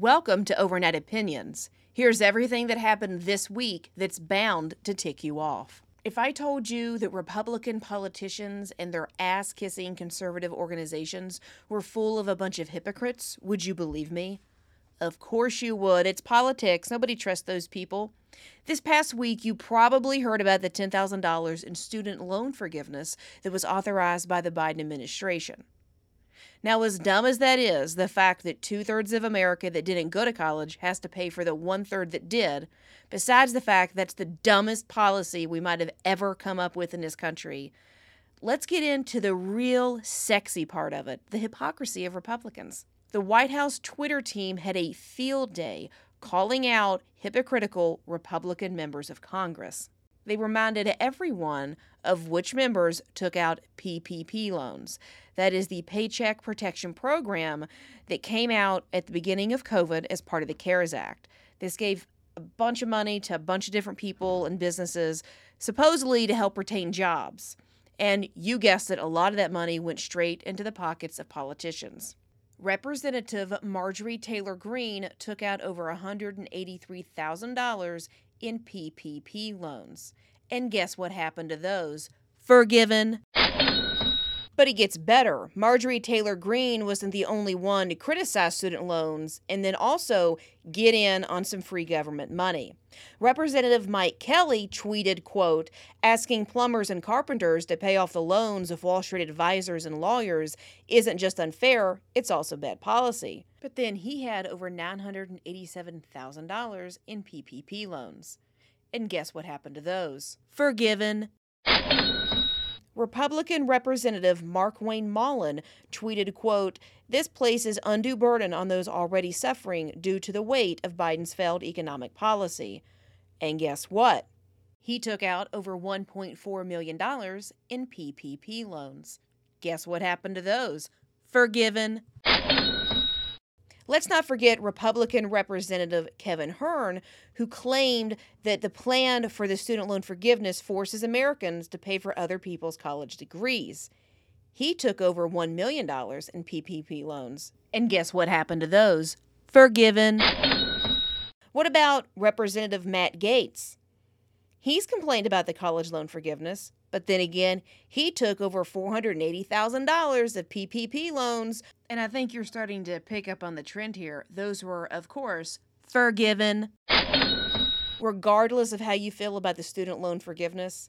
Welcome to Overnight Opinions. Here's everything that happened this week that's bound to tick you off. If I told you that Republican politicians and their ass kissing conservative organizations were full of a bunch of hypocrites, would you believe me? Of course you would. It's politics. Nobody trusts those people. This past week, you probably heard about the $10,000 in student loan forgiveness that was authorized by the Biden administration. Now, as dumb as that is, the fact that two thirds of America that didn't go to college has to pay for the one third that did, besides the fact that's the dumbest policy we might have ever come up with in this country, let's get into the real sexy part of it the hypocrisy of Republicans. The White House Twitter team had a field day calling out hypocritical Republican members of Congress. They reminded everyone of which members took out PPP loans. That is the Paycheck Protection Program that came out at the beginning of COVID as part of the CARES Act. This gave a bunch of money to a bunch of different people and businesses, supposedly to help retain jobs. And you guessed it, a lot of that money went straight into the pockets of politicians. Representative Marjorie Taylor Greene took out over $183,000 in PPP loans. And guess what happened to those? Forgiven. But it gets better. Marjorie Taylor Greene wasn't the only one to criticize student loans and then also get in on some free government money. Representative Mike Kelly tweeted, quote, asking plumbers and carpenters to pay off the loans of Wall Street advisors and lawyers isn't just unfair, it's also bad policy. But then he had over $987,000 in PPP loans. And guess what happened to those? Forgiven. Republican Representative Mark Wayne Mullin tweeted, quote, This places undue burden on those already suffering due to the weight of Biden's failed economic policy. And guess what? He took out over $1.4 million in PPP loans. Guess what happened to those? Forgiven. Let's not forget Republican Representative Kevin Hern, who claimed that the plan for the student loan forgiveness forces Americans to pay for other people's college degrees. He took over $1 million in PPP loans. And guess what happened to those? Forgiven. What about Representative Matt Gaetz? He's complained about the college loan forgiveness, but then again, he took over $480,000 of PPP loans. And I think you're starting to pick up on the trend here. Those were, of course, forgiven. Regardless of how you feel about the student loan forgiveness,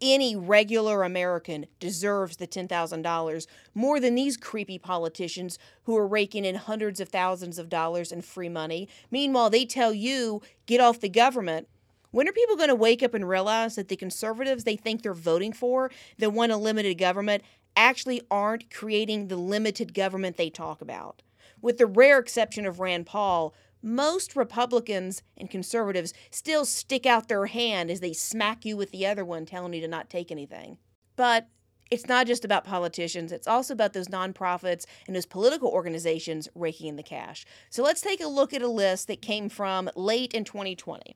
any regular American deserves the $10,000 more than these creepy politicians who are raking in hundreds of thousands of dollars in free money. Meanwhile, they tell you, get off the government. When are people going to wake up and realize that the conservatives they think they're voting for, that want a limited government, actually aren't creating the limited government they talk about? With the rare exception of Rand Paul, most Republicans and conservatives still stick out their hand as they smack you with the other one, telling you to not take anything. But it's not just about politicians, it's also about those nonprofits and those political organizations raking in the cash. So let's take a look at a list that came from late in 2020.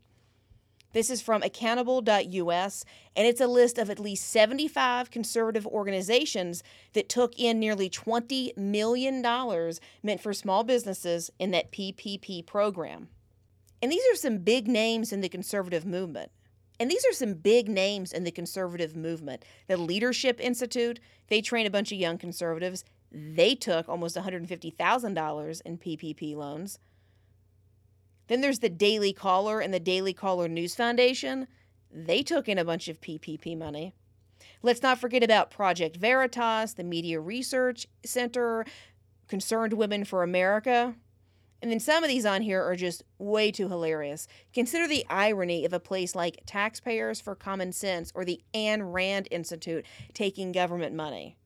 This is from accountable.us, and it's a list of at least 75 conservative organizations that took in nearly $20 million meant for small businesses in that PPP program. And these are some big names in the conservative movement. And these are some big names in the conservative movement. The Leadership Institute, they train a bunch of young conservatives. They took almost $150,000 in PPP loans. Then there's the Daily Caller and the Daily Caller News Foundation. They took in a bunch of PPP money. Let's not forget about Project Veritas, the Media Research Center, Concerned Women for America. And then some of these on here are just way too hilarious. Consider the irony of a place like Taxpayers for Common Sense or the Ayn Rand Institute taking government money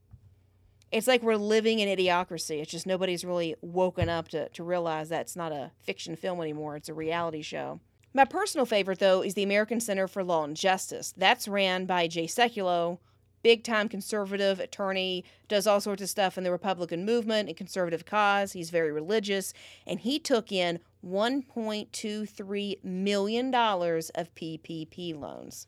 it's like we're living in idiocracy. It's just nobody's really woken up to, to realize that it's not a fiction film anymore, it's a reality show. My personal favorite, though, is the American Center for Law and Justice. That's ran by Jay Sekulow, big time conservative attorney, does all sorts of stuff in the Republican movement and conservative cause. He's very religious, and he took in $1.23 million of PPP loans.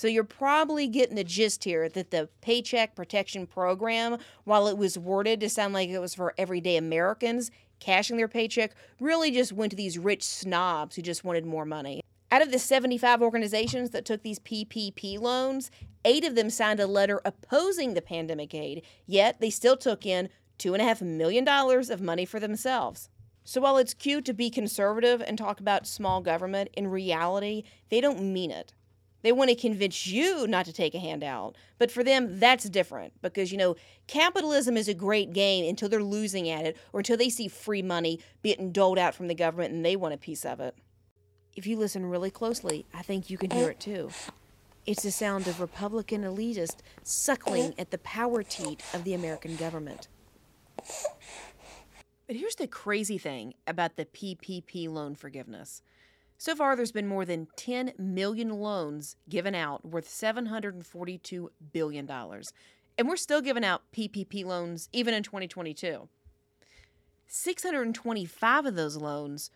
So you're probably getting the gist here that the Paycheck Protection Program, while it was worded to sound like it was for everyday Americans, cashing their paycheck really just went to these rich snobs who just wanted more money. Out of the 75 organizations that took these PPP loans, eight of them signed a letter opposing the pandemic aid, yet they still took in $2.5 million of money for themselves. So while it's cute to be conservative and talk about small government, in reality, they don't mean it. They want to convince you not to take a handout. But for them, that's different because, you know, capitalism is a great game until they're losing at it or until they see free money being doled out from the government and they want a piece of it. If you listen really closely, I think you can hear it too. It's the sound of Republican elitists suckling at the power teat of the American government. But here's the crazy thing about the PPP loan forgiveness. So far, there's been more than 10 million loans given out worth $742 billion. And we're still giving out PPP loans even in 2022. 625 of those loans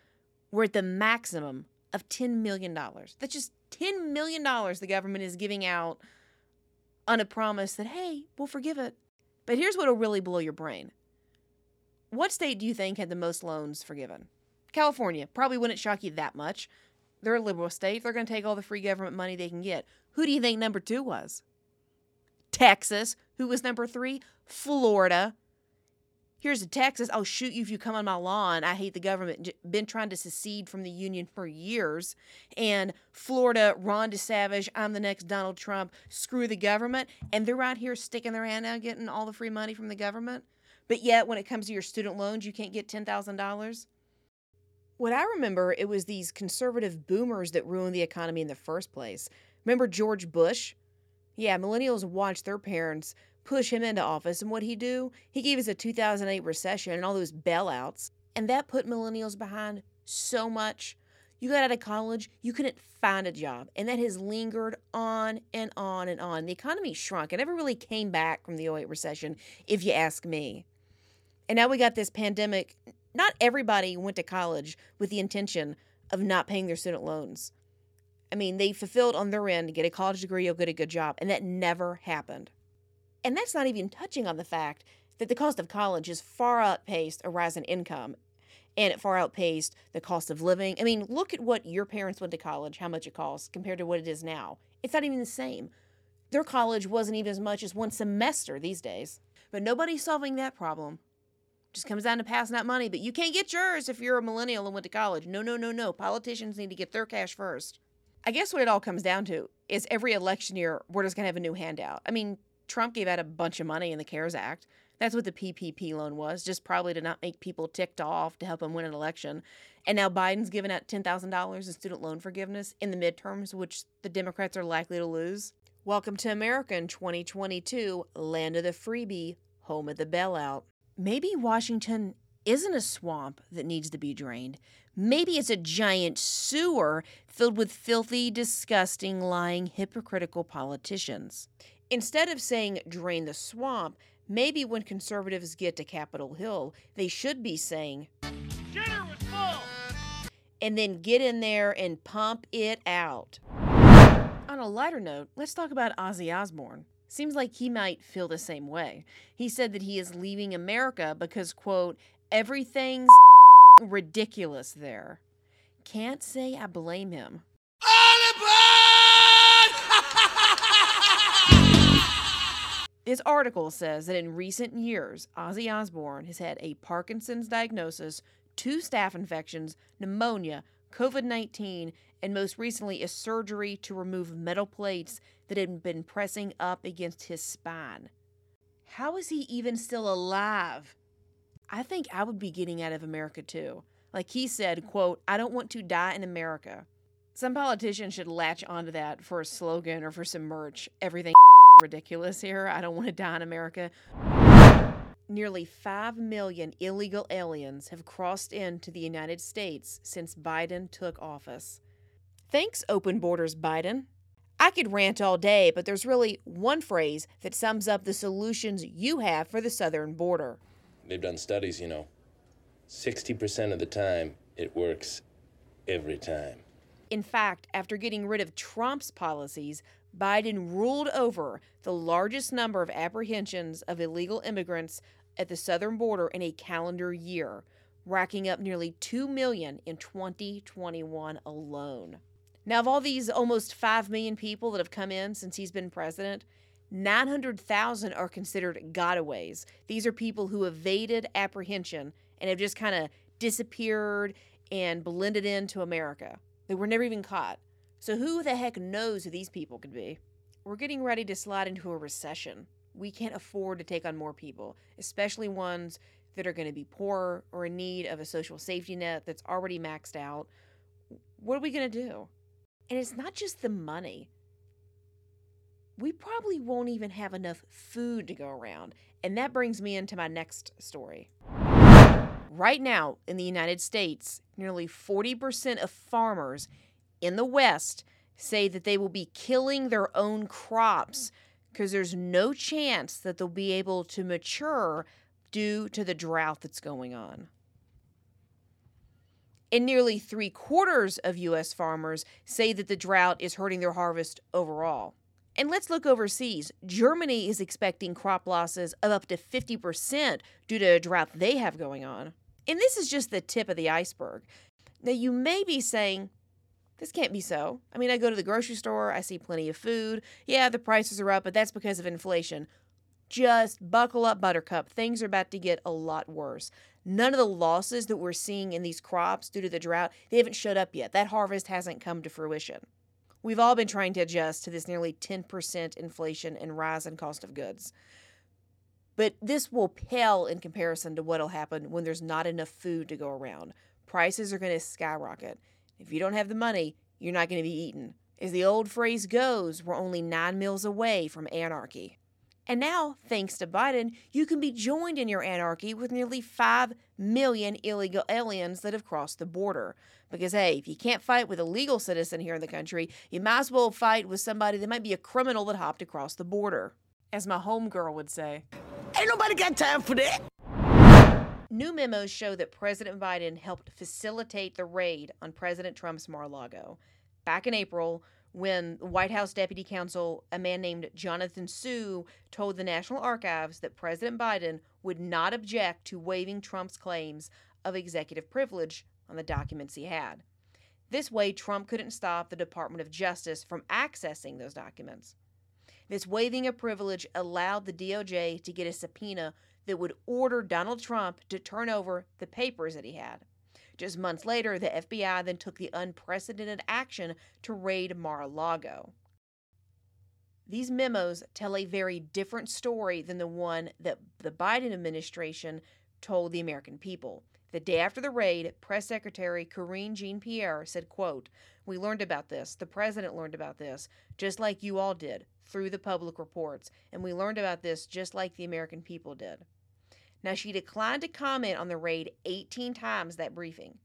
were at the maximum of $10 million. That's just $10 million the government is giving out on a promise that, hey, we'll forgive it. But here's what will really blow your brain. What state do you think had the most loans forgiven? California probably wouldn't shock you that much. They're a liberal state. They're going to take all the free government money they can get. Who do you think number two was? Texas. Who was number three? Florida. Here's to Texas. I'll shoot you if you come on my lawn. I hate the government. Been trying to secede from the union for years. And Florida, Ron DeSantis, I'm the next Donald Trump. Screw the government. And they're out here sticking their hand out, getting all the free money from the government. But yet, when it comes to your student loans, you can't get $10,000. What I remember, it was these conservative boomers that ruined the economy in the first place. Remember George Bush? Yeah, millennials watched their parents push him into office, and what he do? He gave us a 2008 recession and all those bailouts, and that put millennials behind so much. You got out of college, you couldn't find a job, and that has lingered on and on and on. The economy shrunk. It never really came back from the 08 recession, if you ask me. And now we got this pandemic not everybody went to college with the intention of not paying their student loans. I mean, they fulfilled on their end to get a college degree or get a good job, and that never happened. And that's not even touching on the fact that the cost of college has far outpaced a rise in income and it far outpaced the cost of living. I mean, look at what your parents went to college, how much it costs compared to what it is now. It's not even the same. Their college wasn't even as much as one semester these days. But nobody's solving that problem. Just comes down to passing out money, but you can't get yours if you're a millennial and went to college. No, no, no, no. Politicians need to get their cash first. I guess what it all comes down to is every election year, we're just going to have a new handout. I mean, Trump gave out a bunch of money in the CARES Act. That's what the PPP loan was, just probably to not make people ticked off to help him win an election. And now Biden's giving out $10,000 in student loan forgiveness in the midterms, which the Democrats are likely to lose. Welcome to America in 2022, land of the freebie, home of the bailout. Maybe Washington isn't a swamp that needs to be drained. Maybe it's a giant sewer filled with filthy, disgusting, lying, hypocritical politicians. Instead of saying drain the swamp, maybe when conservatives get to Capitol Hill, they should be saying, Dinner was full! And then get in there and pump it out. On a lighter note, let's talk about Ozzy Osbourne. Seems like he might feel the same way. He said that he is leaving America because, quote, everything's ridiculous there. Can't say I blame him. This article says that in recent years, Ozzy Osbourne has had a Parkinson's diagnosis, two staph infections, pneumonia, COVID 19, and most recently a surgery to remove metal plates that had been pressing up against his spine. How is he even still alive? I think I would be getting out of America too. Like he said, quote, I don't want to die in America. Some politician should latch onto that for a slogan or for some merch. Everything ridiculous here. I don't want to die in America. Nearly 5 million illegal aliens have crossed into the United States since Biden took office. Thanks, Open Borders Biden. I could rant all day, but there's really one phrase that sums up the solutions you have for the southern border. They've done studies, you know. 60% of the time, it works every time. In fact, after getting rid of Trump's policies, Biden ruled over the largest number of apprehensions of illegal immigrants at the southern border in a calendar year. racking up nearly 2 million in 2021 alone. Now, of all these almost 5 million people that have come in since he's been president, 900,000 are considered gotaways. These are people who evaded apprehension and have just kind of disappeared and blended into America. They were never even caught. So, who the heck knows who these people could be? We're getting ready to slide into a recession. We can't afford to take on more people, especially ones that are going to be poor or in need of a social safety net that's already maxed out. What are we going to do? And it's not just the money. We probably won't even have enough food to go around. And that brings me into my next story. Right now in the United States, nearly 40% of farmers in the West say that they will be killing their own crops because there's no chance that they'll be able to mature due to the drought that's going on. And nearly three quarters of U.S. farmers say that the drought is hurting their harvest overall. And let's look overseas. Germany is expecting crop losses of up to 50% due to a drought they have going on. And this is just the tip of the iceberg. Now, you may be saying, this can't be so. I mean, I go to the grocery store, I see plenty of food. Yeah, the prices are up, but that's because of inflation. Just buckle up, Buttercup. Things are about to get a lot worse. None of the losses that we're seeing in these crops due to the drought, they haven't showed up yet. That harvest hasn't come to fruition. We've all been trying to adjust to this nearly 10% inflation and rise in cost of goods. But this will pale in comparison to what'll happen when there's not enough food to go around. Prices are going to skyrocket. If you don't have the money, you're not going to be eaten. As the old phrase goes, we're only nine meals away from anarchy. And now, thanks to Biden, you can be joined in your anarchy with nearly 5 million illegal aliens that have crossed the border. Because, hey, if you can't fight with a legal citizen here in the country, you might as well fight with somebody that might be a criminal that hopped across the border. As my homegirl would say, Ain't nobody got time for that. New memos show that President Biden helped facilitate the raid on President Trump's Mar a Lago. Back in April, when White House Deputy Counsel, a man named Jonathan Su, told the National Archives that President Biden would not object to waiving Trump's claims of executive privilege on the documents he had. This way, Trump couldn't stop the Department of Justice from accessing those documents. This waiving of privilege allowed the DOJ to get a subpoena that would order Donald Trump to turn over the papers that he had. Just months later, the FBI then took the unprecedented action to raid Mar a Lago. These memos tell a very different story than the one that the Biden administration told the American people. The day after the raid, Press Secretary Karine Jean-Pierre said, quote, We learned about this. The president learned about this, just like you all did, through the public reports. And we learned about this just like the American people did. Now, she declined to comment on the raid 18 times that briefing.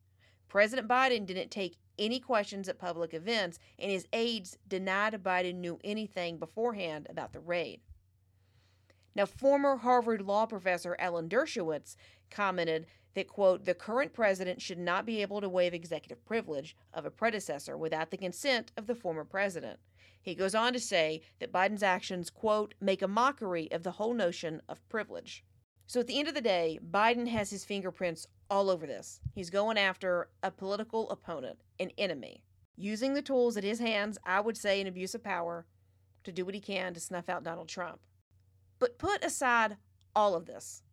President Biden didn't take any questions at public events, and his aides denied Biden knew anything beforehand about the raid. Now, former Harvard law professor Alan Dershowitz commented that, quote, the current president should not be able to waive executive privilege of a predecessor without the consent of the former president. He goes on to say that Biden's actions, quote, make a mockery of the whole notion of privilege. So at the end of the day, Biden has his fingerprints all over this. He's going after a political opponent, an enemy, using the tools at his hands, I would say, an abuse of power, to do what he can to snuff out Donald Trump. But put aside all of this,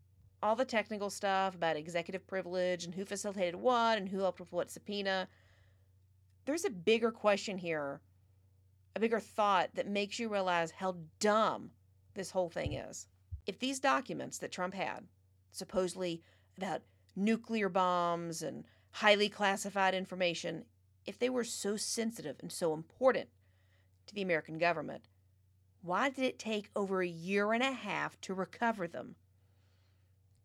all the technical stuff about executive privilege and who facilitated what and who helped with what subpoena, there's a bigger question here, a bigger thought that makes you realize how dumb this whole thing is if these documents that Trump had, supposedly about nuclear bombs and highly classified information, if they were so sensitive and so important to the American government, why did it take over a year and a half to recover them?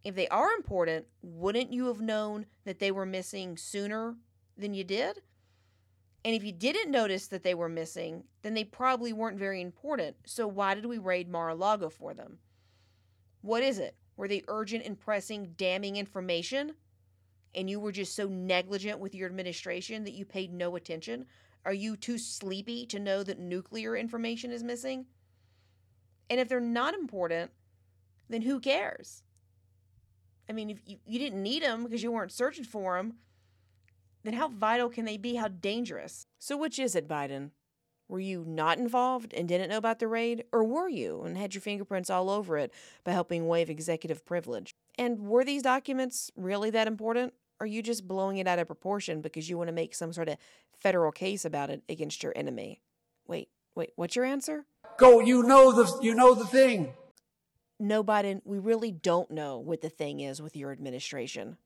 If they are important, wouldn't you have known that they were missing sooner than you did? And if you didn't notice that they were missing, then they probably weren't very important. So why did we raid Mar a Lago for them? What is it? Were they urgent and pressing, damning information? And you were just so negligent with your administration that you paid no attention? Are you too sleepy to know that nuclear information is missing? And if they're not important, then who cares? I mean, if you, you didn't need them because you weren't searching for them, then how vital can they be? How dangerous? So, which is it, Biden? Were you not involved and didn't know about the raid? Or were you and had your fingerprints all over it by helping waive executive privilege? And were these documents really that important? Or are you just blowing it out of proportion because you want to make some sort of federal case about it against your enemy? Wait, wait, what's your answer? Go, you know the you know the thing. No, Biden, we really don't know what the thing is with your administration.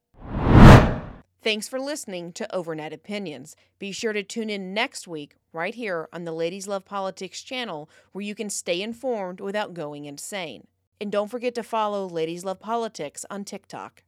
Thanks for listening to Overnight Opinions. Be sure to tune in next week, right here on the Ladies Love Politics channel, where you can stay informed without going insane. And don't forget to follow Ladies Love Politics on TikTok.